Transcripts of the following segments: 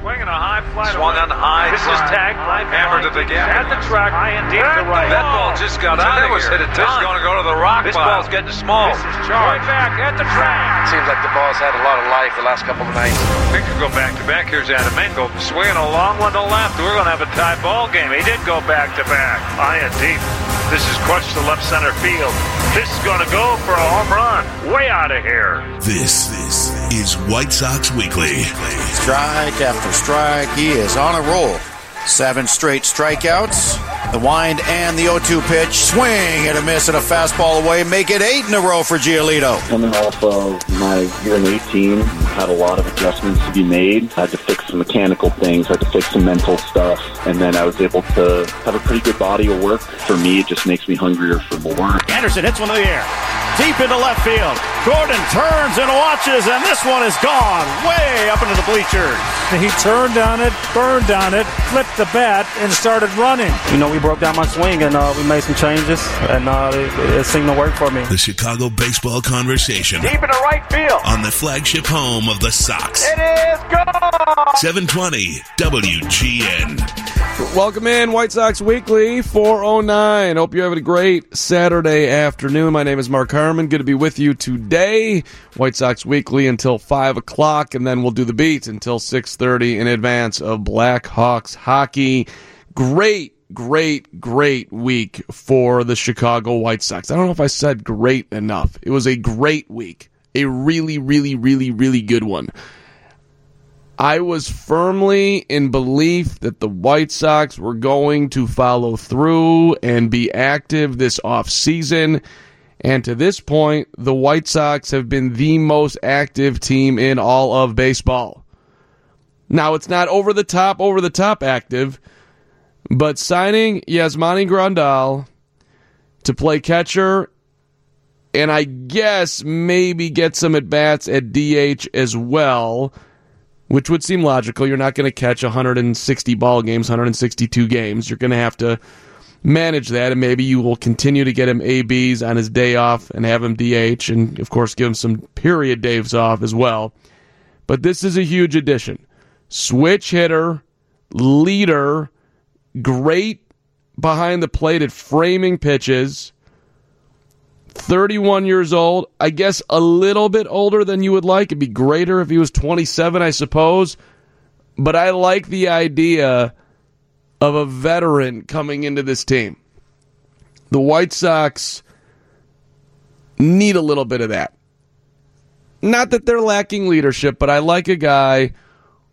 Swinging a high fly. Swung on high This fly. is tagged. High Hammered fly. it again. At the track. High and deep to right. That ball just got out That of was here. hit a This is going to go to the rock This pile. ball's getting small. This is charged. Way back at the track. Seems like the ball's had a lot of life the last couple of nights. We could go back to back. Here's Adam Engel swinging a long one to left. We're going to have a tie ball game. He did go back to back. High and deep. This is crushed to left center field. This is going to go for a home run. Way out of here. This, this is White Sox Weekly. Strike after strike. He is on a roll. Seven straight strikeouts. The wind and the 0 2 pitch. Swing and a miss and a fastball away. Make it eight in a row for Giolito. Coming off of my year in 18, had a lot of adjustments to be made. I Had to fix some mechanical things, I had to fix some mental stuff, and then I was able to have a pretty good body of work. For me, it just makes me hungrier for more. Anderson hits one in the air. Deep into left field. Gordon turns and watches, and this one is gone way up into the bleachers. He turned on it, burned on it, flipped the bat, and started running. You know, we broke down my swing and uh, we made some changes, and uh, it, it seemed to work for me. The Chicago Baseball Conversation Deep into right field. on the flagship home of the Sox. It is gone. 720 WGN. Welcome in, White Sox Weekly 409. Hope you're having a great Saturday afternoon. My name is Mark Carman. Good to be with you today. White Sox Weekly until 5 o'clock, and then we'll do the beat until 6.30 in advance of Blackhawks hockey. Great, great, great week for the Chicago White Sox. I don't know if I said great enough. It was a great week. A really, really, really, really good one. I was firmly in belief that the White Sox were going to follow through and be active this offseason. And to this point, the White Sox have been the most active team in all of baseball. Now, it's not over the top, over the top active, but signing Yasmani Grandal to play catcher and I guess maybe get some at bats at DH as well which would seem logical. You're not going to catch 160 ball games, 162 games. You're going to have to manage that, and maybe you will continue to get him ABs on his day off and have him DH, and of course give him some period days off as well. But this is a huge addition. Switch hitter, leader, great behind the plate at framing pitches. 31 years old. I guess a little bit older than you would like. It'd be greater if he was 27, I suppose. But I like the idea of a veteran coming into this team. The White Sox need a little bit of that. Not that they're lacking leadership, but I like a guy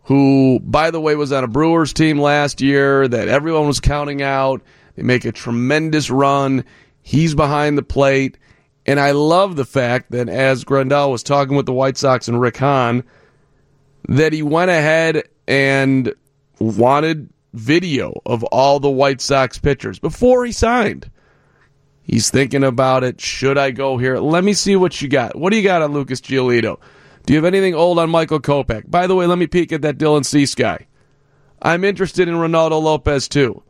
who, by the way, was on a Brewers team last year that everyone was counting out. They make a tremendous run. He's behind the plate. And I love the fact that as Grandal was talking with the White Sox and Rick Hahn, that he went ahead and wanted video of all the White Sox pitchers before he signed. He's thinking about it. Should I go here? Let me see what you got. What do you got on Lucas Giolito? Do you have anything old on Michael Kopech? By the way, let me peek at that Dylan Cease guy. I'm interested in Reynaldo Lopez too.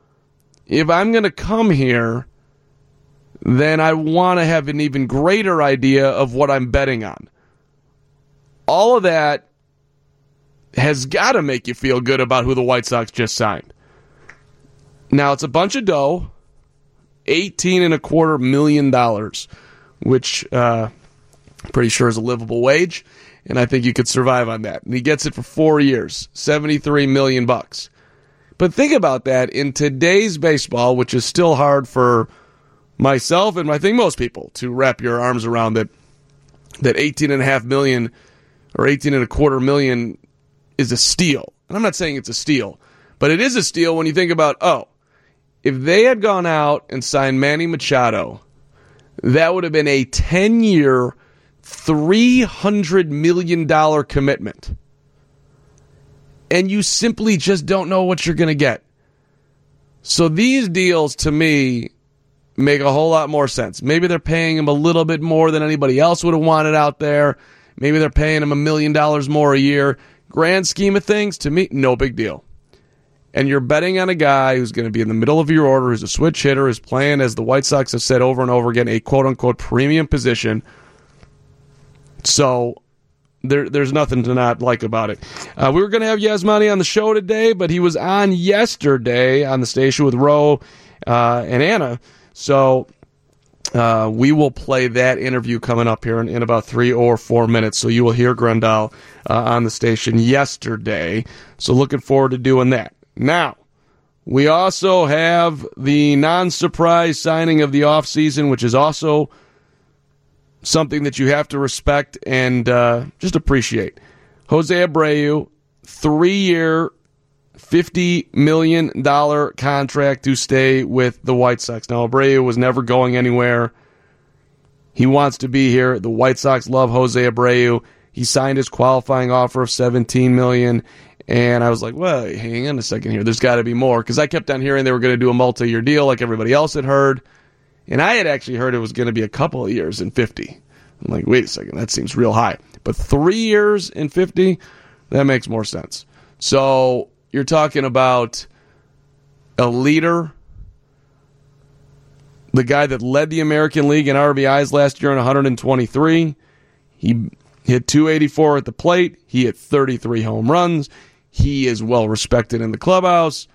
If I'm going to come here, then I want to have an even greater idea of what I'm betting on. All of that has got to make you feel good about who the White Sox just signed. Now, it's a bunch of dough, 18 and a quarter million dollars, which uh, pretty sure is a livable wage, and I think you could survive on that. And he gets it for four years, 73 million bucks. But think about that in today's baseball, which is still hard for myself and I think most people to wrap your arms around that that 18 and a half million or 18 and a quarter million is a steal. And I'm not saying it's a steal, but it is a steal when you think about, oh, if they had gone out and signed Manny Machado, that would have been a 10 year, $300 million commitment. And you simply just don't know what you're going to get. So these deals to me make a whole lot more sense. Maybe they're paying him a little bit more than anybody else would have wanted out there. Maybe they're paying him a million dollars more a year. Grand scheme of things, to me, no big deal. And you're betting on a guy who's going to be in the middle of your order, who's a switch hitter, who's playing, as the White Sox have said over and over again, a quote unquote premium position. So there, there's nothing to not like about it. Uh, we were going to have Yasmani on the show today, but he was on yesterday on the station with Roe uh, and Anna. So uh, we will play that interview coming up here in, in, about three or four minutes. So you will hear Grandal uh, on the station yesterday. So looking forward to doing that. Now, we also have the non surprise signing of the offseason, which is also something that you have to respect and uh, just appreciate. Jose Abreu, three year, $50 million contract to stay with the White Sox. Now, Abreu was never going anywhere. He wants to be here. The White Sox love Jose Abreu. He signed his qualifying offer of 17 million. And I was like, well, hang on a second here. There's got to be more. Because I kept on hearing they were going to do a multi year deal like everybody else had heard. And I had actually heard it was going to be a couple of years in 50. I'm like, wait a second, that seems real high. But three years in 50, that makes more sense. So you're talking about a leader, the guy that led the American League in RBIs last year in 123. He hit 284 at the plate. He hit 33 home runs. He is well respected in the clubhouse.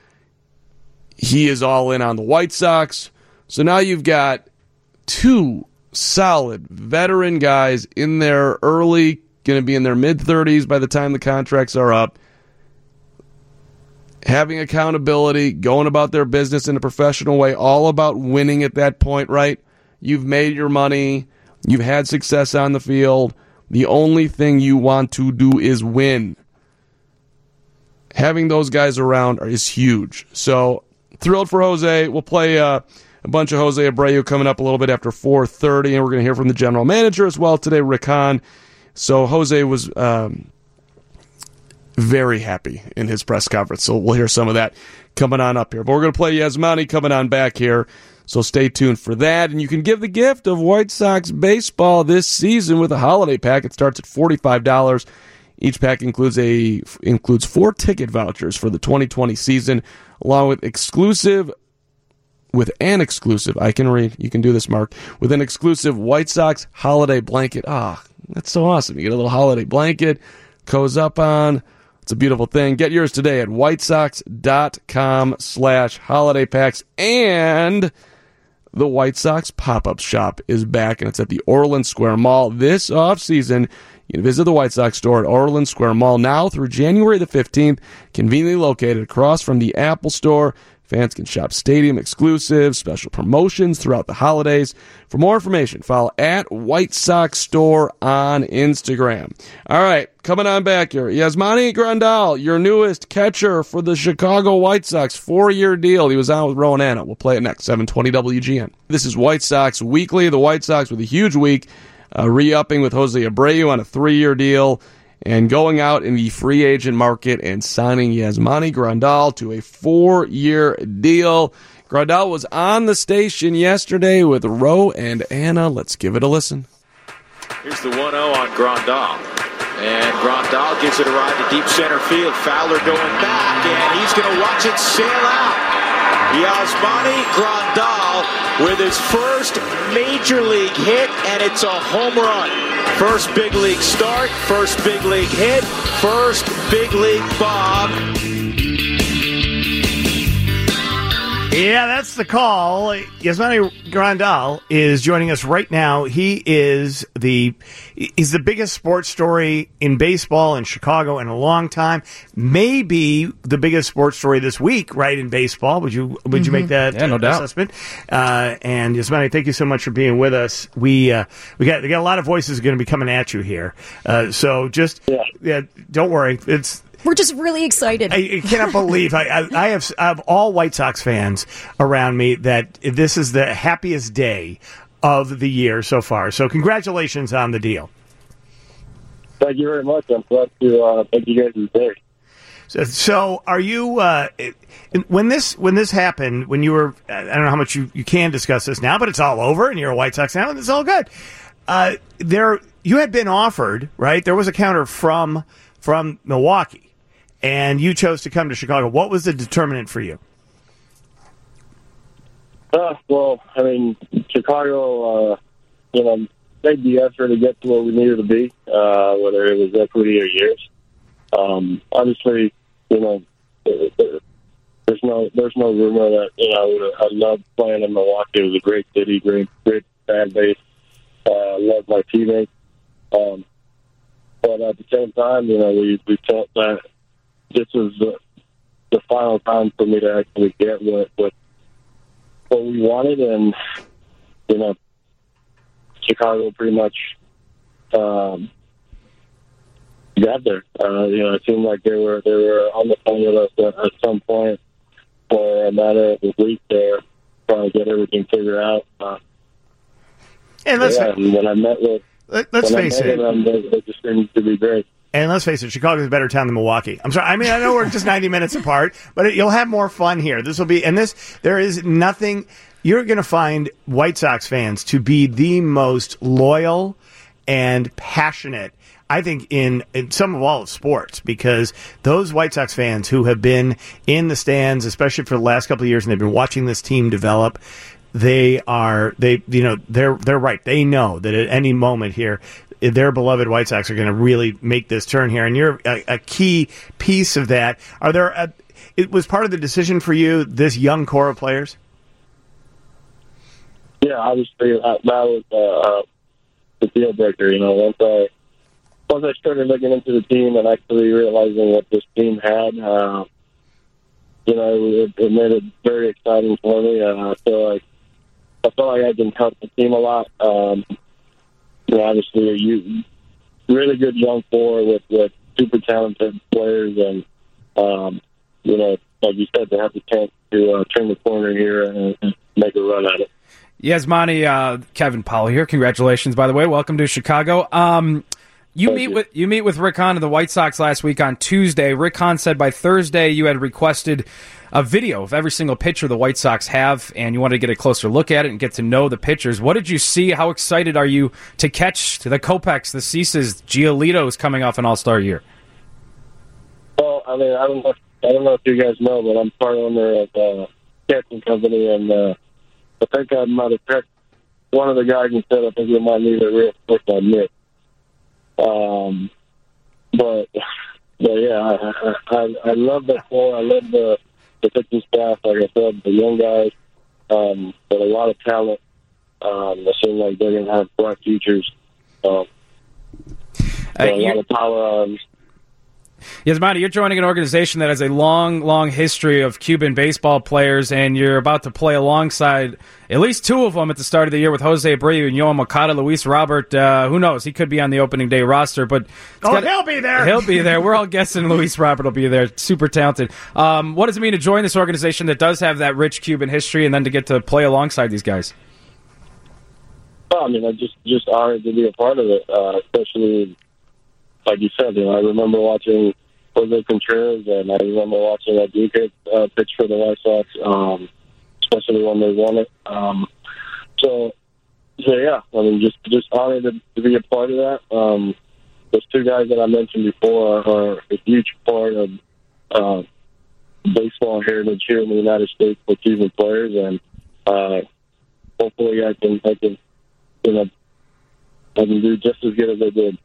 He is all in on the White Sox. So now you've got two solid veteran guys in their early, going to be in their mid 30s by the time the contracts are up. Having accountability, going about their business in a professional way, all about winning at that point, right? You've made your money, you've had success on the field. The only thing you want to do is win. Having those guys around is huge. So thrilled for Jose. We'll play. Uh, a bunch of Jose Abreu coming up a little bit after 4:30, and we're going to hear from the general manager as well today, Rick So Jose was um, very happy in his press conference. So we'll hear some of that coming on up here. But we're going to play Yasmani coming on back here. So stay tuned for that. And you can give the gift of White Sox baseball this season with a holiday pack. It starts at $45. Each pack includes a includes four ticket vouchers for the 2020 season, along with exclusive with an exclusive. I can read. You can do this, Mark. With an exclusive White Sox holiday blanket. Ah, that's so awesome. You get a little holiday blanket, cozy up on. It's a beautiful thing. Get yours today at whitesox.com slash holiday packs. And the White Sox pop-up shop is back, and it's at the Orland Square Mall this off season. You can visit the White Sox store at Orland Square Mall now through January the 15th, conveniently located across from the Apple Store. Fans can shop stadium exclusives, special promotions throughout the holidays. For more information, follow at White Sox Store on Instagram. All right, coming on back here. Yasmani Grandal, your newest catcher for the Chicago White Sox, four-year deal. He was out with Rowan Anna. We'll play it next, 720 WGN. This is White Sox Weekly. The White Sox with a huge week, uh, re-upping with Jose Abreu on a three-year deal and going out in the free agent market and signing Yasmani Grandal to a four year deal. Grandal was on the station yesterday with Roe and Anna. Let's give it a listen. Here's the 1 0 on Grandal. And Grandal gives it a ride to deep center field. Fowler going back, and he's going to watch it sail out. Yasmani Grandal with his first major league hit, and it's a home run. First big league start, first big league hit, first big league bomb. Yeah, that's the call. Yasmani Grandal is joining us right now. He is the he's the biggest sports story in baseball in Chicago in a long time. Maybe the biggest sports story this week, right? In baseball, would you would you make that Yeah, no doubt. assessment? Uh, and Yasmani, thank you so much for being with us. We uh, we got we got a lot of voices going to be coming at you here. Uh, so just yeah, don't worry. It's We're just really excited. I, I cannot believe I, I, I have I have all White Sox fans around me that this is the happiest day of the year so far. So congratulations on the deal. Thank you very much. I'm glad to uh, thank you guys today. So, so are you uh, when this when this happened when you were I don't know how much you, you can discuss this now, but it's all over and you're a White Sox now and it's all good. Uh, there you had been offered right. There was a counter from from Milwaukee, and you chose to come to Chicago. What was the determinant for you? Uh, well, I mean, Chicago, uh, you know, made the effort to get to where we needed to be, uh, whether it was equity or years. Um, obviously, you know, there's no there's no rumor that you know I, loved playing in Milwaukee. It was a great city, great great fan base. Uh, loved my teammates. Um, but at the same time, you know, we we felt that this was the, the final time for me to actually get what what what we wanted, and you know, Chicago pretty much um, got there. Uh, you know, it seemed like they were they were on the phone with us at, at some point for a matter of a week there, trying to get everything figured out. Uh, and let's yeah, and when I met with let, us face I met it. them, they, they just seemed to be great. And let's face it, Chicago's a better town than Milwaukee. I'm sorry. I mean, I know we're just 90 minutes apart, but it, you'll have more fun here. This will be, and this, there is nothing, you're going to find White Sox fans to be the most loyal and passionate. I think in, in some of all of sports because those White Sox fans who have been in the stands, especially for the last couple of years, and they've been watching this team develop, they are they you know they're they're right. They know that at any moment here their beloved White Sox are going to really make this turn here, and you're a, a key piece of that. Are there? A, it was part of the decision for you this young core of players. Yeah, obviously that, that was uh, the deal breaker. You know, once I once I started looking into the team and actually realizing what this team had, uh, you know, it, it made it very exciting for me. Uh, I feel like I feel like I can help the team a lot. Um, know, obviously, you really good young four with with super talented players, and um, you know, like you said, they have the chance to uh, turn the corner here and, and make a run at it. Yasmani, uh, Kevin Powell here. Congratulations, by the way. Welcome to Chicago. Um, you Thank meet you. with you meet with Rick Hahn of the White Sox last week on Tuesday. Rick Hahn said by Thursday you had requested a video of every single pitcher the White Sox have, and you wanted to get a closer look at it and get to know the pitchers. What did you see? How excited are you to catch the Kopechs, the Ceases, Giolito's coming off an All Star year? Well, I mean, I don't know. I don't know if you guys know, but I'm part owner of uh, catching company, and uh, I think I might have picked one of the guys instead. said I think we might need a real quick on Nick. Um, but but yeah, I I, I love that core. I love the the pitching staff. Like I said, the young guys, um, but a lot of talent. Um, they seem like they're gonna have bright futures. Um, Uh, so a lot of power arms. Yasmani, you're joining an organization that has a long, long history of Cuban baseball players, and you're about to play alongside at least two of them at the start of the year with Jose Abreu and Yoel Moncada. Luis Robert, uh, who knows? He could be on the opening day roster, but Oh, got- he'll be there. He'll be there. We're all guessing Luis Robert will be there. Super talented. Um, what does it mean to join this organization that does have that rich Cuban history, and then to get to play alongside these guys? Well, I mean, I'm just just honored to be a part of it, uh, especially like you said. You know, I remember watching Jose Contreras, and I remember watching El Duque uh, pitch for the White Sox, um, especially when they won it. Um, so, so yeah, I mean, just just honored to, to be a part of that. Um, those two guys that I mentioned before are, are a huge part of uh, baseball heritage here in the United States for Cuban players, and uh, hopefully, I can I can you know I can do just as good as they did.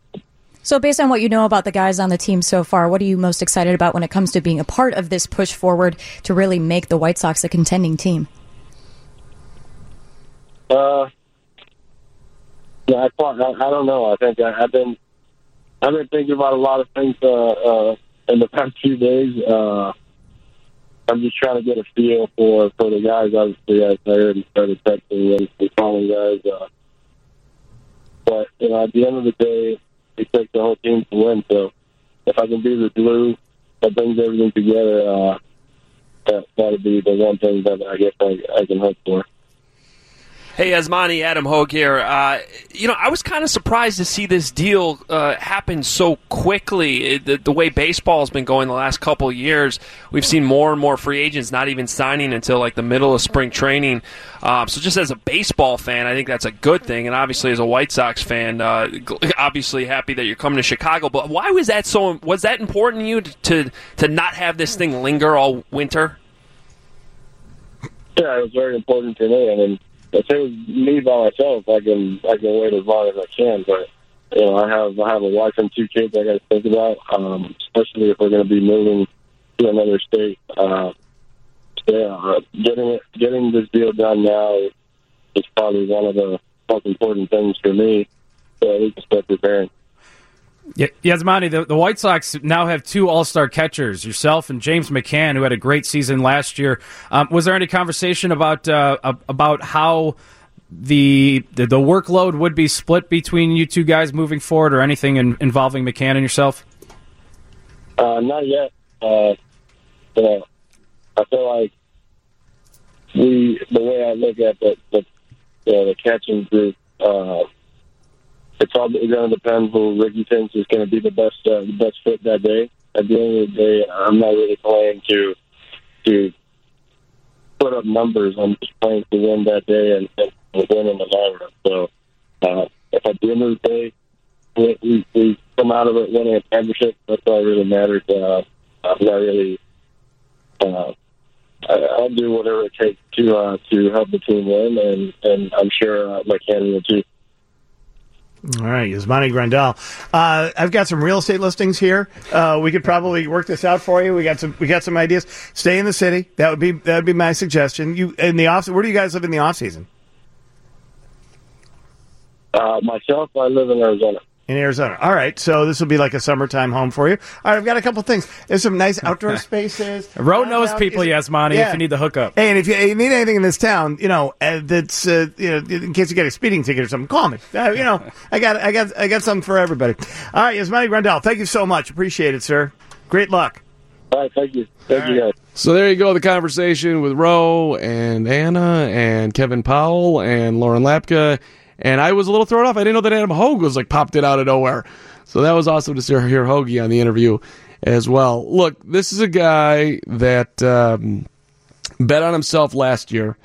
So, based on what you know about the guys on the team so far, what are you most excited about when it comes to being a part of this push forward to really make the White Sox a contending team? Uh, yeah, I, I, don't know. I think I, I've been I've been thinking about a lot of things uh, uh, in the past few days. Uh, I'm just trying to get a feel for for the guys. Obviously, I already started texting and calling guys. Uh, but you know, at the end of the day, it takes the whole team to win. So if I can be the glue that brings everything together, uh, that that'd be the one thing that I guess I, I can hope for. Hey, Yasmani, Adam Hoge here. Uh, you know, I was kind of surprised to see this deal uh, happen so quickly. It, the, the way baseball has been going the last couple years, we've seen more and more free agents not even signing until like the middle of spring training. Um, so, just as a baseball fan, I think that's a good thing. And obviously, as a White Sox fan, uh, obviously happy that you're coming to Chicago. But why was that so? Was that important to you to to, to not have this thing linger all winter? Yeah, it was very important to me. I mean, if it was me by myself, I can I can wait as long as I can. But you know, I have I have a wife and two kids I got to think about, um, especially if we're going to be moving to another state. Uh, yeah, getting it, getting this deal done now is probably one of the most important things for me. So we can start preparing. Yeah, Yasmani, the, the White Sox now have two All Star catchers, yourself and James McCann, who had a great season last year. Um, was there any conversation about uh, about how the, the the workload would be split between you two guys moving forward, or anything in, involving McCann and yourself? Uh, not yet. Uh, I feel like we, the way I look at the the, you know, the catching group, uh, it's all going to depend who Ricky thinks is going to be the best uh, the best fit that day. At the end of the day, I'm not really playing to to put up numbers. I'm just playing to win that day and, and win in the long run. So, uh, if at the end of the day we, we, we come out of it winning a championship, that's all really matters. Uh, I'm not really. Uh, I, I'll do whatever it takes to uh, to help the team win, and and I'm sure uh, my candidate will too. All right, Yasmani Grandal. Uh, I've got some real estate listings here. Uh, we could probably work this out for you. We got some. We got some ideas. Stay in the city. That would be that would be my suggestion. You in the off. Where do you guys live in the off season? Uh, myself, I live in Arizona. In Arizona. All right. So this will be like a summertime home for you. All right. I've got a couple things. There's some nice outdoor spaces. Road knows Downtown people, is- Yasmani, Yeah. if you need the hookup. Hey, and if you, you need anything in this town, you know, uh, that's uh, you know, in case you get a speeding ticket or something, call me. Uh, you know, I got, I got, I got something for everybody. All right, Yasmani Grandal, thank you so much. Appreciate it, sir. Great luck. All right, thank you. Thank you, guys. So there you go, the conversation with Roe and Anna and Kevin Powell and Lauren Lapka. And I was a little thrown off. I didn't know that Adam Hoge was like popped it out of nowhere. So that was awesome to see hear Hoagie on the interview as well. Look, this is a guy that um, bet on himself last year.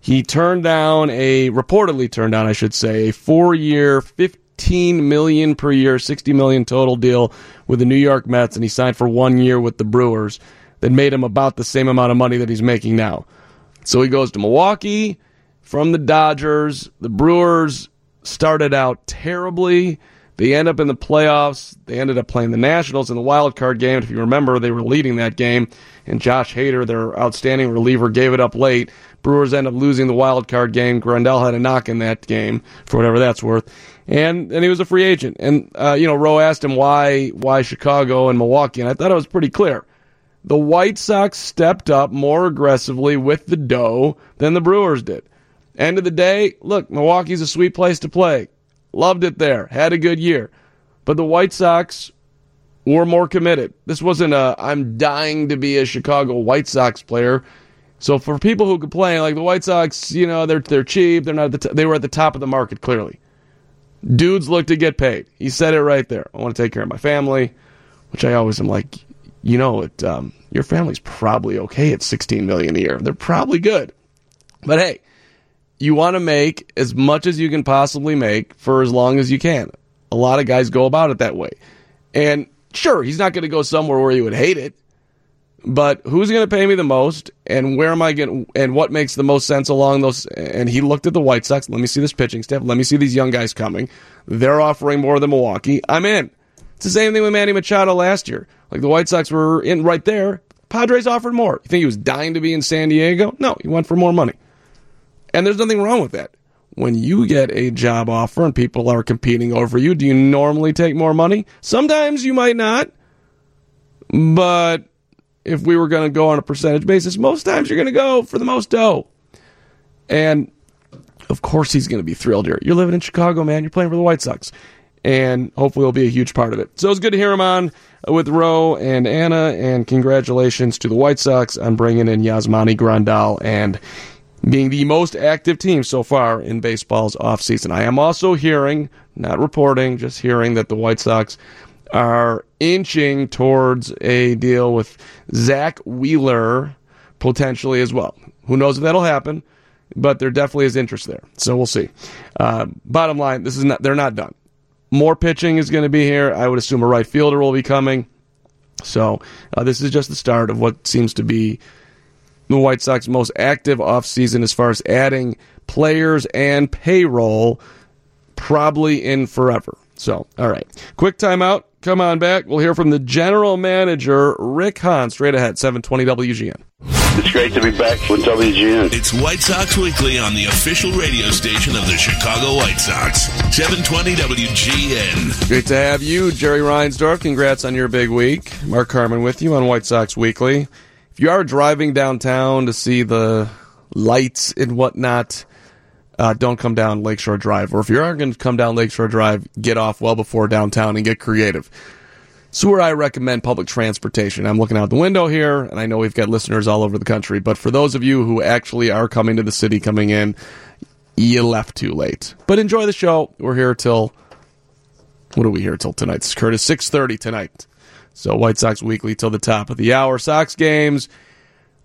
He turned down a reportedly turned down, I should say, a four-year, fifteen million per year, sixty million total deal with the New York Mets, and he signed for one year with the Brewers. That made him about the same amount of money that he's making now. So he goes to Milwaukee from the Dodgers. The Brewers started out terribly. They end up in the playoffs. They ended up playing the Nationals in the wild card game. If you remember, they were leading that game, and Josh Hader, their outstanding reliever, gave it up late. Brewers end up losing the wild card game. Grandal had a knock in that game for whatever that's worth, and and he was a free agent. And uh, you know, Roe asked him why why Chicago and Milwaukee, and I thought it was pretty clear. The White Sox stepped up more aggressively with the dough than the Brewers did. End of the day, look, Milwaukee's a sweet place to play. Loved it there. Had a good year. But the White Sox were more committed. This wasn't a I'm dying to be a Chicago White Sox player. So for people who complain, like the White Sox, you know, they're they're cheap. They're not the t- they were at the top of the market clearly. Dudes look to get paid. He said it right there. I want to take care of my family, which I always am like, you know, it um, your family's probably okay at 16 million a year. They're probably good. But hey, you want to make as much as you can possibly make for as long as you can. A lot of guys go about it that way. And sure, he's not going to go somewhere where he would hate it. But who's going to pay me the most, and where am I going? And what makes the most sense along those? And he looked at the White Sox. Let me see this pitching staff. Let me see these young guys coming. They're offering more than Milwaukee. I'm in. It's the same thing with Manny Machado last year. Like the White Sox were in right there. Padres offered more. You think he was dying to be in San Diego? No, he went for more money. And there's nothing wrong with that. When you get a job offer and people are competing over you, do you normally take more money? Sometimes you might not. But if we were going to go on a percentage basis, most times you're going to go for the most dough. And of course he's going to be thrilled here. You're living in Chicago, man. You're playing for the White Sox. And hopefully he'll be a huge part of it. So it's good to hear him on with Roe and Anna. And congratulations to the White Sox on bringing in Yasmani Grandal and being the most active team so far in baseball's offseason. I am also hearing, not reporting, just hearing that the White Sox are inching towards a deal with Zack Wheeler potentially as well. Who knows if that'll happen, but there definitely is interest there. So we'll see. Uh, bottom line, this is not they're not done. More pitching is going to be here. I would assume a right fielder will be coming. So uh, this is just the start of what seems to be the White Sox most active offseason as far as adding players and payroll, probably in forever. So, all right. Quick timeout. Come on back. We'll hear from the general manager, Rick Hahn, straight ahead, 720 WGN. It's great to be back with WGN. It's White Sox Weekly on the official radio station of the Chicago White Sox. 720 WGN. Great to have you, Jerry Reinsdorf. Congrats on your big week. Mark Carman with you on White Sox Weekly. If you are driving downtown to see the lights and whatnot, uh, don't come down Lakeshore Drive. Or if you are going to come down Lakeshore Drive, get off well before downtown and get creative. So where I recommend public transportation. I'm looking out the window here, and I know we've got listeners all over the country. But for those of you who actually are coming to the city, coming in, you left too late. But enjoy the show. We're here till what are we here till tonight? It's Curtis six thirty tonight. So White Sox Weekly till the top of the hour. Sox games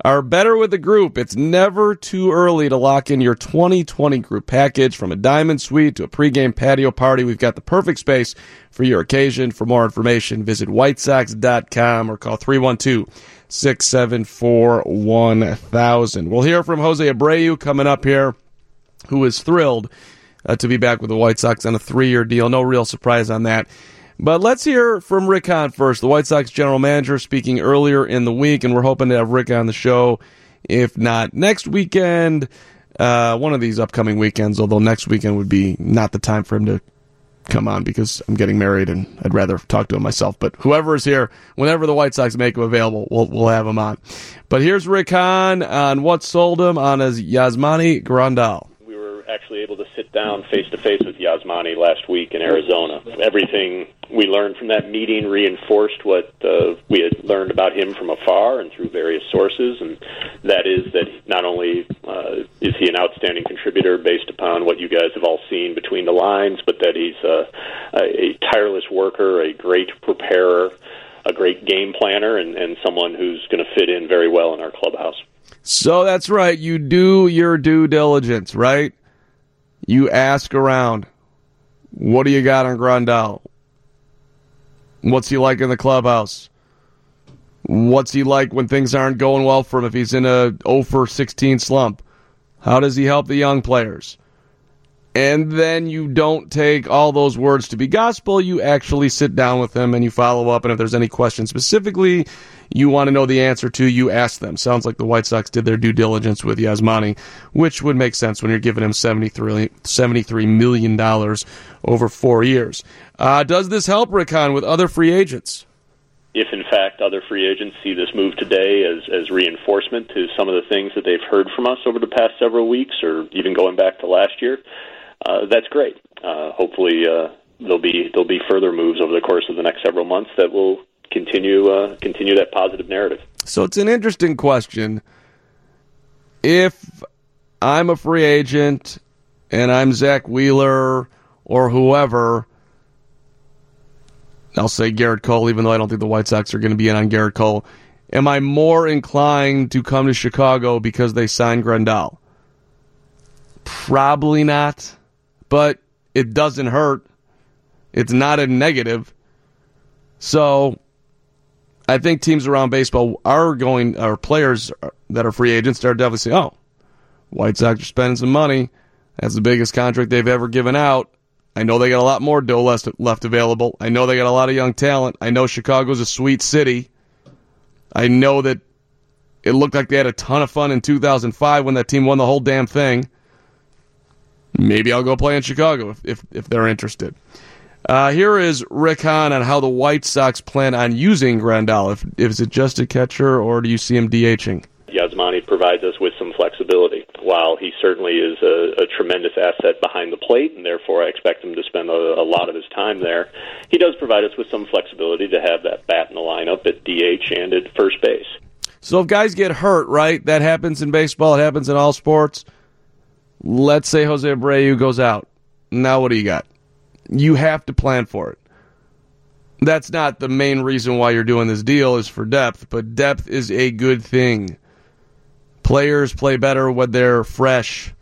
are better with the group. It's never too early to lock in your 2020 group package from a diamond suite to a pregame patio party. We've got the perfect space for your occasion. For more information, visit whitesox.com or call 312 674 1000. We'll hear from Jose Abreu coming up here, who is thrilled uh, to be back with the White Sox on a three year deal. No real surprise on that. But let's hear from Rick Hahn first, the White Sox general manager, speaking earlier in the week, and we're hoping to have Rick on the show, if not next weekend, uh, one of these upcoming weekends. Although next weekend would be not the time for him to come on because I'm getting married and I'd rather talk to him myself. But whoever is here, whenever the White Sox make him available, we'll we'll have him on. But here's Rick Hahn on what sold him on his Yasmani Grandal We were actually able to sit down face to face with Yasmani last week in Arizona. Everything we learned from that meeting reinforced what uh, we had learned about him from afar and through various sources, and that is that not only uh, is he an outstanding contributor based upon what you guys have all seen between the lines, but that he's uh, a, a tireless worker, a great preparer, a great game planner, and, and someone who's going to fit in very well in our clubhouse. So that's right. You do your due diligence, right? You ask around. What do you got on Grandal? What's he like in the clubhouse? What's he like when things aren't going well for him if he's in a 0 for 16 slump? How does he help the young players? And then you don't take all those words to be gospel. You actually sit down with them and you follow up. And if there's any question specifically you want to know the answer to, you ask them. Sounds like the White Sox did their due diligence with Yasmani, which would make sense when you're giving him $73, $73 million over four years. Uh, does this help Rick Hahn with other free agents? if in fact other free agents see this move today as, as reinforcement to some of the things that they've heard from us over the past several weeks or even going back to last year, uh, that's great. Uh, hopefully, uh, there'll be there'll be further moves over the course of the next several months that will continue uh, continue that positive narrative. So it's an interesting question. If I'm a free agent and I'm Zack Wheeler or whoever, I'll say Gerrit Cole, even though I don't think the White Sox are going to be in on Gerrit Cole. Am I more inclined to come to Chicago because they signed Grandal? Probably not, but it doesn't hurt. It's not a negative. So I think teams around baseball are going, or players that are free agents are definitely saying, oh, White Sox are spending some money. That's the biggest contract they've ever given out. I know they got a lot more dough left, left available. I know they got a lot of young talent. I know Chicago's a sweet city. I know that it looked like they had a ton of fun in 2005 when that team won the whole damn thing. Maybe I'll go play in Chicago if, if, if they're interested. Uh, here is Rick Hahn on how the White Sox plan on using Grandal. If, if is it just a catcher or do you see him DHing? Yasmani provides us with some flexibility. While he certainly is a, a tremendous asset behind the plate, and therefore I expect him to spend a, a lot of his time there, he does provide us with some flexibility to have that bat in the lineup at DH and at first base. So if guys get hurt, right? That happens in baseball. It happens in all sports. Let's say Jose Abreu goes out. Now what do you got? You have to plan for it. That's not the main reason why you're doing this deal is for depth, but depth is a good thing. Players play better when they're fresh.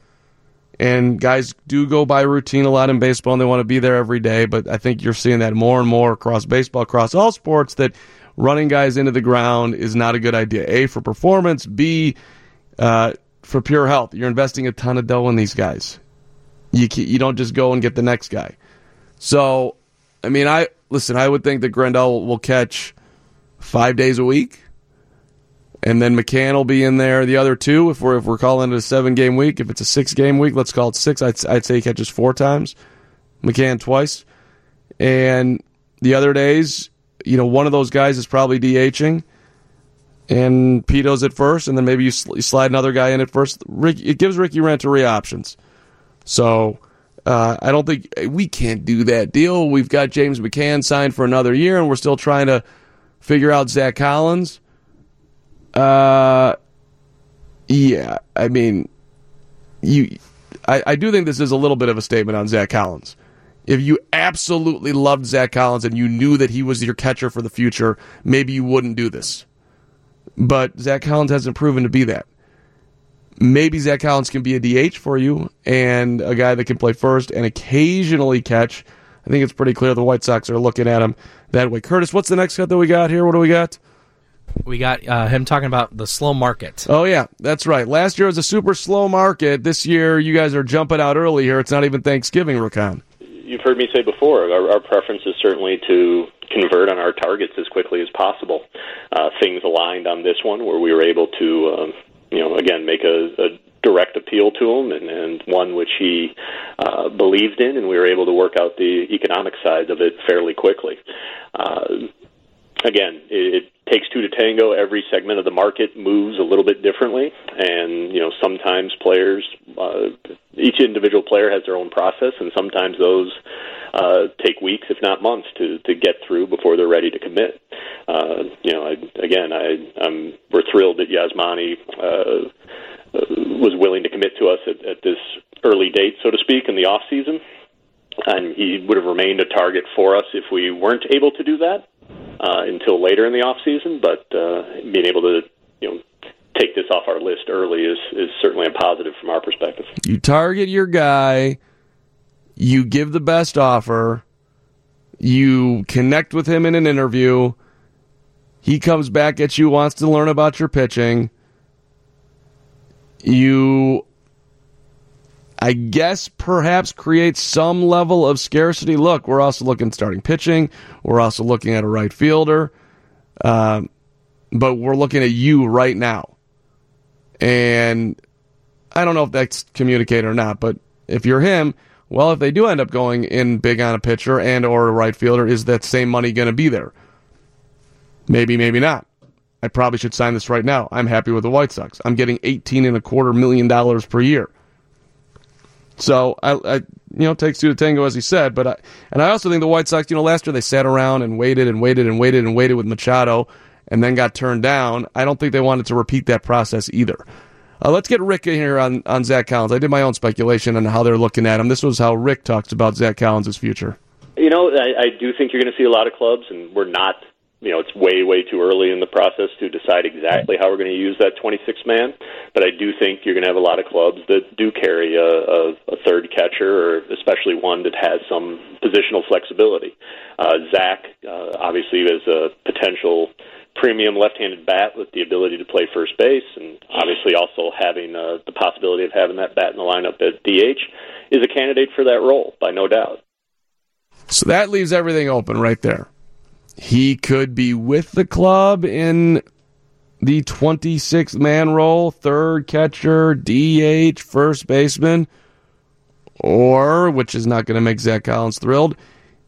And guys do go by routine a lot in baseball and they want to be there every day, but I think you're seeing that more and more across baseball, across all sports, that running guys into the ground is not a good idea. A, for performance. B, uh, for pure health. You're investing a ton of dough in these guys. You you don't just go and get the next guy. So, I mean, I listen. I would think that Grandal will catch five days a week, and then McCann will be in there the other two. If we're if we're calling it a seven game week, if it's a six game week, let's call it six. I'd I'd say he catches four times, McCann twice, and the other days, you know, one of those guys is probably DHing and Pito's at first, and then maybe you, sl- you slide another guy in at first. Rick, it gives Ricky Renteria options. So uh, I don't think we can't do that deal. We've got James McCann signed for another year, and we're still trying to figure out Zack Collins. Uh, yeah, I mean, you, I, I do think this is a little bit of a statement on Zack Collins. If you absolutely loved Zack Collins and you knew that he was your catcher for the future, maybe you wouldn't do this. But Zack Collins hasn't proven to be that. Maybe Zack Collins can be a DH for you and a guy that can play first and occasionally catch. I think it's pretty clear the White Sox are looking at him that way. Curtis, what's the next cut that we got here? What do we got? We got uh, him talking about the slow market. Oh yeah, that's right. Last year was a super slow market. This year, you guys are jumping out early here. It's not even Thanksgiving, Rick Hahn. You've heard me say before, our, our preference is certainly to convert on our targets as quickly as possible. Uh, things aligned on this one where we were able to, um, you know, again, make a, a direct appeal to him and, and one which he uh, believed in, and we were able to work out the economic side of it fairly quickly. Uh, again, it, it takes two to tango. Every segment of the market moves a little bit differently, and you know sometimes players, uh, each individual player has their own process, and sometimes those uh, take weeks, if not months, to to get through before they're ready to commit. Uh, you know, I, again, I, I'm we're thrilled that Yasmani. Uh, uh, was willing to commit to us at, at this early date, so to speak, in the off season, and he would have remained a target for us if we weren't able to do that uh, until later in the off season. But uh, being able to, you know, take this off our list early is is certainly a positive from our perspective. You target your guy, you give the best offer, you connect with him in an interview. He comes back at you, wants to learn about your pitching. You I guess perhaps create some level of scarcity. Look, we're also looking starting pitching. We're also looking at a right fielder. Um, but we're looking at you right now. And I don't know if that's communicated or not, but if you're him, well, if they do end up going in big on a pitcher and or a right fielder, is that same money going to be there? Maybe, maybe not. I probably should sign this right now. I'm happy with the White Sox. I'm getting eighteen and a quarter million dollars per year. So I, I, you know, takes two to tango, as he said. But I, and I also think the White Sox, you know, last year they sat around and waited and waited and waited and waited with Machado, and then got turned down. I don't think they wanted to repeat that process either. Uh, let's get Rick in here on on Zack Collins. I did my own speculation on how they're looking at him. This was how Rick talks about Zack Collins' future. You know, I, I do think you're going to see a lot of clubs, and we're not you know, it's way, way too early in the process to decide exactly how we're going to use that 26 man. But I do think you're going to have a lot of clubs that do carry a, a, a third catcher, or especially one that has some positional flexibility. Uh, Zack, uh, obviously, is a potential premium left-handed bat with the ability to play first base, and obviously also having uh, the possibility of having that bat in the lineup at DH, is a candidate for that role, by no doubt. So that leaves everything open right there. He could be with the club in the 26th man role, third catcher, DH, first baseman, or, which is not going to make Zack Collins thrilled,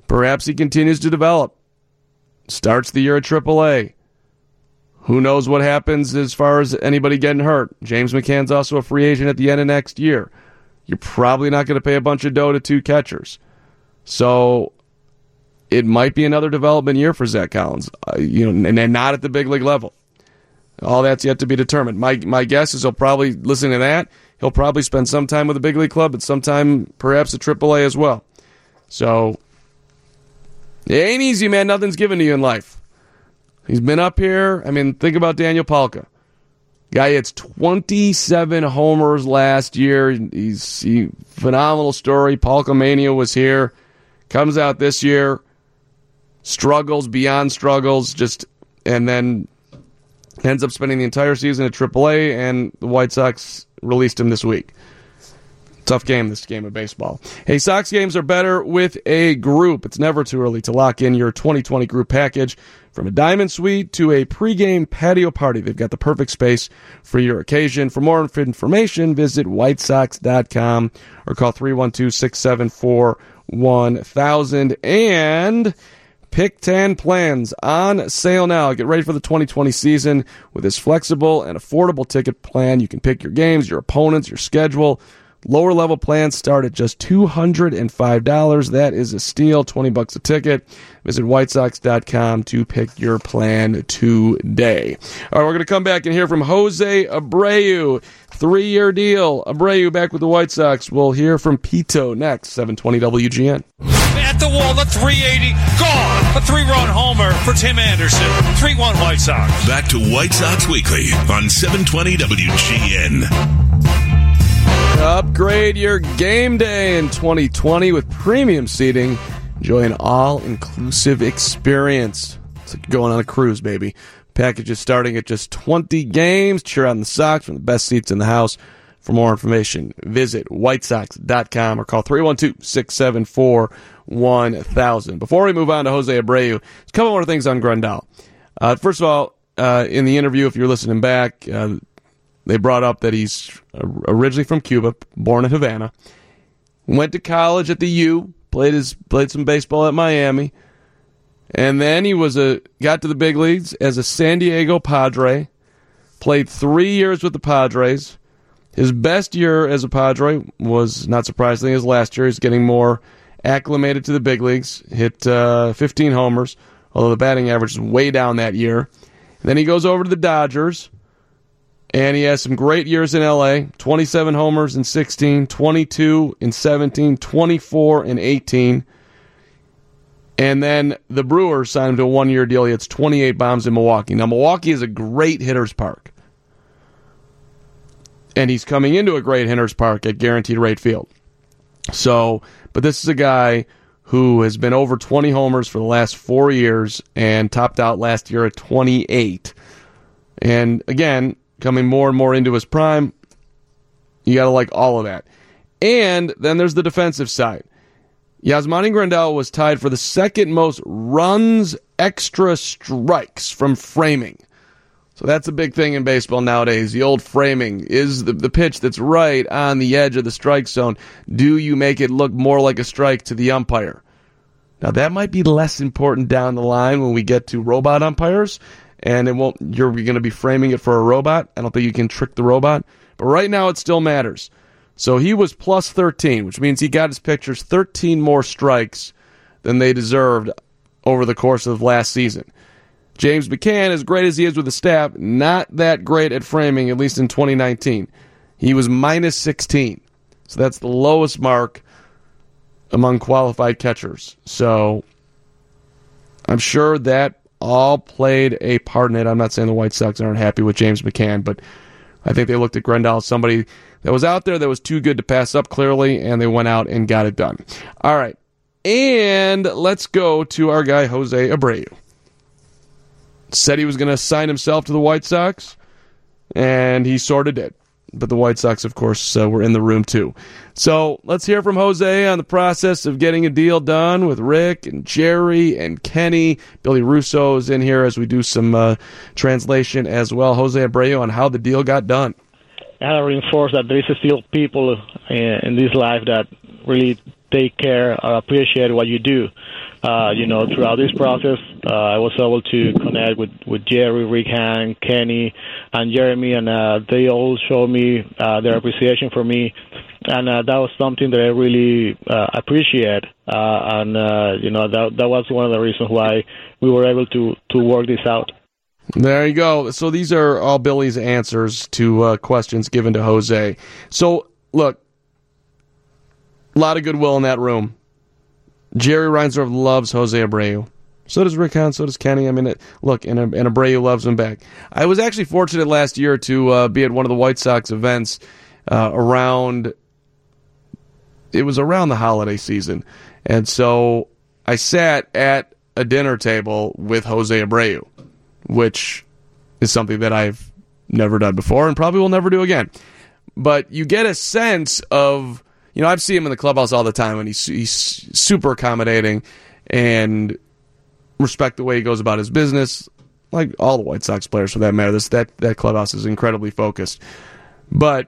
perhaps he continues to develop, starts the year at AAA. Who knows what happens as far as anybody getting hurt? James McCann's also a free agent at the end of next year. You're probably not going to pay a bunch of dough to two catchers. So it might be another development year for Zack Collins, uh, you know, and, and not at the big league level. All that's yet to be determined. My my guess is he'll probably listen to that. He'll probably spend some time with a big league club, but sometime perhaps at AAA as well. So it ain't easy, man. Nothing's given to you in life. He's been up here. I mean, think about Daniel Palka. Guy hits 27 homers last year. He's he, phenomenal story. Palka Mania was here. Comes out this year struggles beyond struggles, just and then Ends up spending the entire season at AAA, and the White Sox released him this week. Tough game, this game of baseball. Hey, Sox games are better with a group. It's never too early to lock in your 2020 group package. From a diamond suite to a pregame patio party, they've got the perfect space for your occasion. For more information, visit whitesox.com or call 312 674 1000. And Pick 10 plans on sale now. Get ready for the 2020 season with this flexible and affordable ticket plan. You can pick your games, your opponents, your schedule. Lower level plans start at just $205. That is a steal, 20 bucks a ticket. Visit whitesox.com to pick your plan today. All right, we're going to come back and hear from Jose Abreu. Three year deal. Abreu back with the White Sox. We'll hear from Pito next, 720 WGN. At the wall, the 380 gone. A three run homer for Tim Anderson. 3 1 White Sox. Back to White Sox Weekly on 720 WGN. Upgrade your game day in 2020 with premium seating. Enjoy an all inclusive experience. It's like going on a cruise, baby. Packages starting at just 20 games. Cheer on the Sox from the best seats in the house. For more information, visit whitesox.com or call 312 674 1000. Before we move on to Jose Abreu, a couple more things on Grandal. Uh, first of all, uh, in the interview, if you're listening back, uh, they brought up that he's originally from Cuba, born in Havana, went to college at the U, played his played some baseball at Miami, and then he was a got to the big leagues as a San Diego Padre, played three years with the Padres. His best year as a Padre was not surprisingly his last year. He's getting more acclimated to the big leagues. Hit uh, 15 homers, although the batting average is way down that year. And then he goes over to the Dodgers and he has some great years in LA 27 homers in 16, 22 in 17, 24 in 18. And then the Brewers signed him to a one year deal. He hits 28 bombs in Milwaukee. Now, Milwaukee is a great hitter's park. And he's coming into a great hitter's park at Guaranteed Rate Field. So, but this is a guy who has been over 20 homers for the last four years and topped out last year at 28. And again, coming more and more into his prime. You got to like all of that. And then there's the defensive side. Yasmani Grandal was tied for the second most runs extra strikes from framing. So that's a big thing in baseball nowadays. The old framing is the, the pitch that's right on the edge of the strike zone. Do you make it look more like a strike to the umpire? Now that might be less important down the line when we get to robot umpires and it won't you're going to be framing it for a robot. I don't think you can trick the robot, but right now it still matters. So he was plus 13, which means he got his pitchers 13 more strikes than they deserved over the course of last season. James McCann, as great as he is with the staff, not that great at framing, at least in 2019. He was minus 16. So that's the lowest mark among qualified catchers. So I'm sure that all played a part in it. I'm not saying the White Sox aren't happy with James McCann, but I think they looked at Grandal as somebody that was out there that was too good to pass up clearly, and they went out and got it done. All right. And let's go to our guy, Jose Abreu. Said he was going to sign himself to the White Sox, and he sort of did but the White Sox, of course, uh, were in the room too. So let's hear from Jose on the process of getting a deal done with Rick and Jerry and Kenny. Billy Russo is in here as we do some uh, translation as well. Jose Abreu on how the deal got done. I reinforce that there is still people uh, in this life that really take care or appreciate what you do. Uh, you know, throughout this process, uh, I was able to connect with, with Jerry, Rick Hahn, Kenny, and Jeremy, and uh, they all showed me uh, their appreciation for me. And uh, that was something that I really uh, appreciate. Uh, and, uh, you know, that, that was one of the reasons why we were able to, to work this out. There you go. So these are all Billy's answers to uh, questions given to Jose. So, look, a lot of goodwill in that room. Jerry Reinsdorf loves Jose Abreu. So does Rick Hahn. So does Kenny. I mean, it, look, and, and Abreu loves him back. I was actually fortunate last year to uh, be at one of the White Sox events uh, around. It was around the holiday season, and so I sat at a dinner table with Jose Abreu, which is something that I've never done before and probably will never do again. But you get a sense of, you know, I've seen him in the clubhouse all the time and he's, he's super accommodating and respect the way he goes about his business, like all the White Sox players for that matter. This that that clubhouse is incredibly focused. But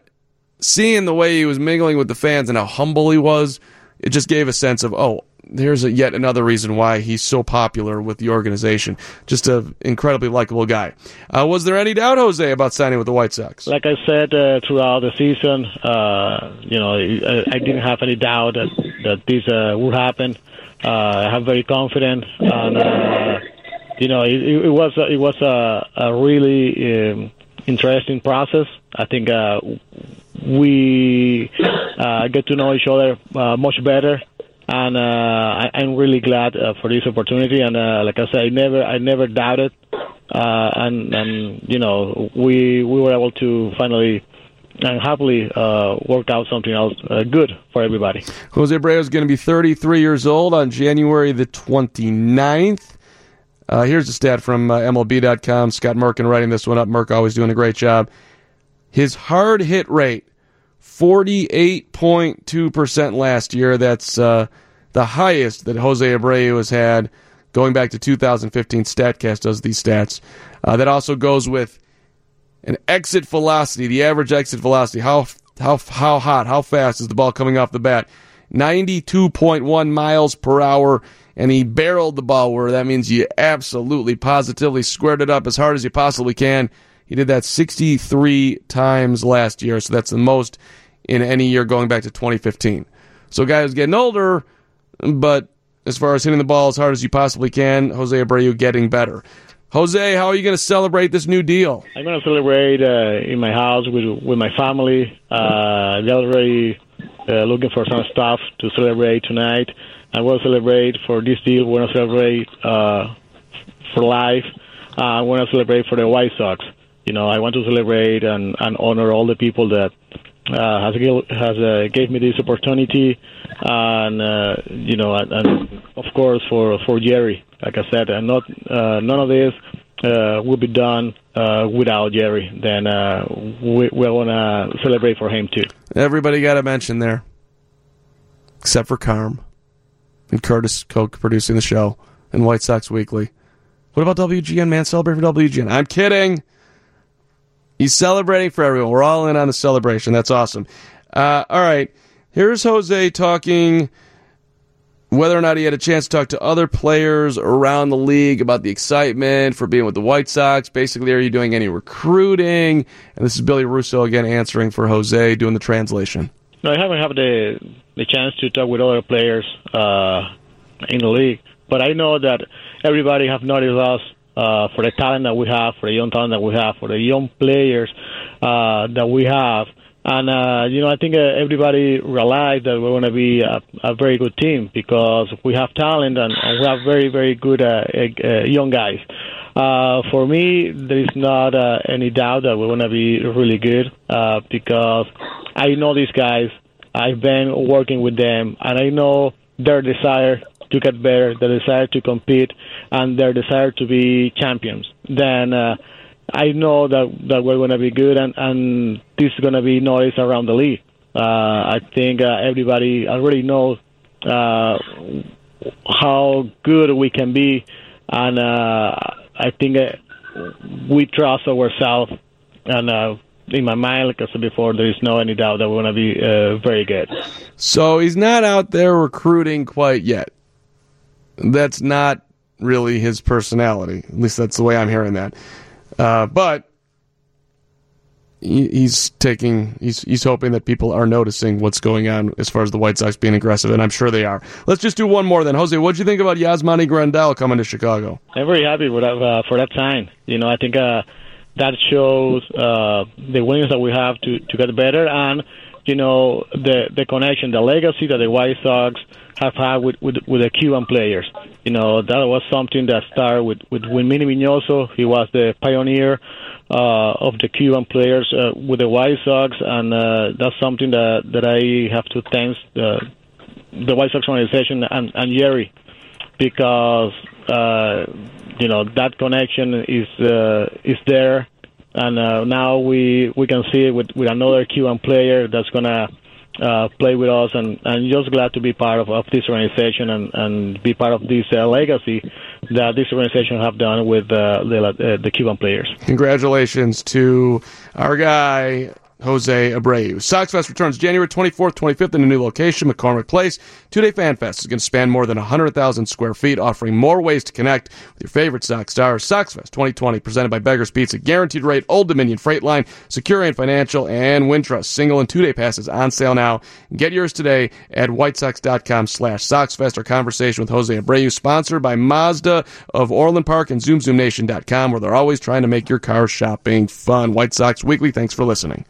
seeing the way he was mingling with the fans and how humble he was, it just gave a sense of, oh, here's a, yet another reason why he's so popular with the organization. Just an incredibly likable guy. Uh, was there any doubt, Jose, about signing with the White Sox? Like I said uh, throughout the season, uh, you know, I, I didn't have any doubt that that this uh, would happen. Uh, I'm very confident, and uh, you know, it, it was it was a, a really um, interesting process. I think we uh, get to know each other uh, much better, and uh, I, I'm really glad uh, for this opportunity. And uh, like I said, I never I never doubted, uh, and and you know, we we were able to finally and happily uh, work out something else uh, good for everybody. Jose Abreu is going to be 33 years old on January the 29th. Uh, here's a stat from uh, MLB.com. Scott Merkin writing this one up. Merk always doing a great job. His hard hit rate, 48.2% last year. That's uh, the highest that Jose Abreu has had going back to 2015. StatCast does these stats. Uh, that also goes with an exit velocity, the average exit velocity. How how how hot, how fast is the ball coming off the bat? 92.1 miles per hour and he barreled the ball where that means you absolutely positively squared it up as hard as you possibly can. He did that 63 times last year, so that's the most in any year going back to 2015. So guy who's getting older, but as far as hitting the ball as hard as you possibly can, Jose Abreu getting better. Jose, how are you going to celebrate this new deal? I'm going to celebrate uh, in my house with with my family. Uh, they're already uh, looking for some stuff to celebrate tonight. I will celebrate for this deal. We're going to celebrate uh, for life. I want to celebrate for the White Sox. You know, I want to celebrate and, and honor all the people that uh, has has uh, gave me this opportunity, and uh, you know, and, and of course for for Jerry. Like I said, and not uh, none of this uh, will be done uh, without Jerry. Then we, we're gonna celebrate for him too. Everybody got a mention there, except for Carm and Curtis Koch producing the show and White Sox Weekly. What about WGN, man? Celebrate for WGN. I'm kidding. He's celebrating for everyone. We're all in on the celebration. That's awesome. Uh, all right. Here's Jose talking whether or not he had a chance to talk to other players around the league about the excitement for being with the White Sox. Basically, are you doing any recruiting? And this is Billy Russo again answering for Jose, doing the translation. No, I haven't had the the chance to talk with other players uh, in the league, but I know that everybody have noticed us uh, for the talent that we have, for the young talent that we have, for the young players uh, that we have. And, uh, you know, I think uh, everybody realized that we're going to be a, a very good team because we have talent and, and we have very, very good uh, uh, young guys. Uh, for me, there is not uh, any doubt that we're going to be really good uh, because I know these guys. I've been working with them, and I know their desire to get better, their desire to compete, and their desire to be champions. Then uh, I know that that we're going to be good, and, and this is going to be noise around the league. Uh, I think uh, everybody already knows uh, how good we can be, and uh, I think uh, we trust ourselves. And uh, in my mind, like I said before, there is no any doubt that we're going to be uh, very good. So he's not out there recruiting quite yet. That's not really his personality. At least that's the way I'm hearing that. Uh, but he, he's taking, he's he's hoping that people are noticing what's going on as far as the White Sox being aggressive, and I'm sure they are. Let's just do one more then, Jose. What do you think about Yasmani Grandal coming to Chicago? I'm very happy uh, for that sign. You know, I think uh, that shows uh, the willingness that we have to to get better, and you know the the connection, the legacy that the White Sox have had with with, with the Cuban players. You know, that was something that started with with Wilmini Minoso. He was the pioneer uh, of the Cuban players uh, with the White Sox, and uh, that's something that that I have to thank the the White Sox organization and, and Jerry because uh, you know that connection is uh, is there, and uh, now we we can see it with with another Cuban player that's gonna. Uh, play with us and, and just glad to be part of, of this organization and, and be part of this uh, legacy that this organization have done with uh, the, uh, the Cuban players. Congratulations to our guy, Jose Abreu. Sox Fest returns January 24th, 25th in a new location, McCormick Place. Two day fan fest is going to span more than 100,000 square feet, offering more ways to connect with your favorite Sox stars. Sox Fest 2020, presented by Beggar's Pizza. Guaranteed rate, Old Dominion Freight Line, Securian Financial, and Wintrust. Single and two day passes on sale now. Get yours today at whitesox.com slash SoxFest. Our conversation with Jose Abreu, sponsored by Mazda of Orland Park and ZoomZoomNation.com, where they're always trying to make your car shopping fun. White Sox Weekly, thanks for listening.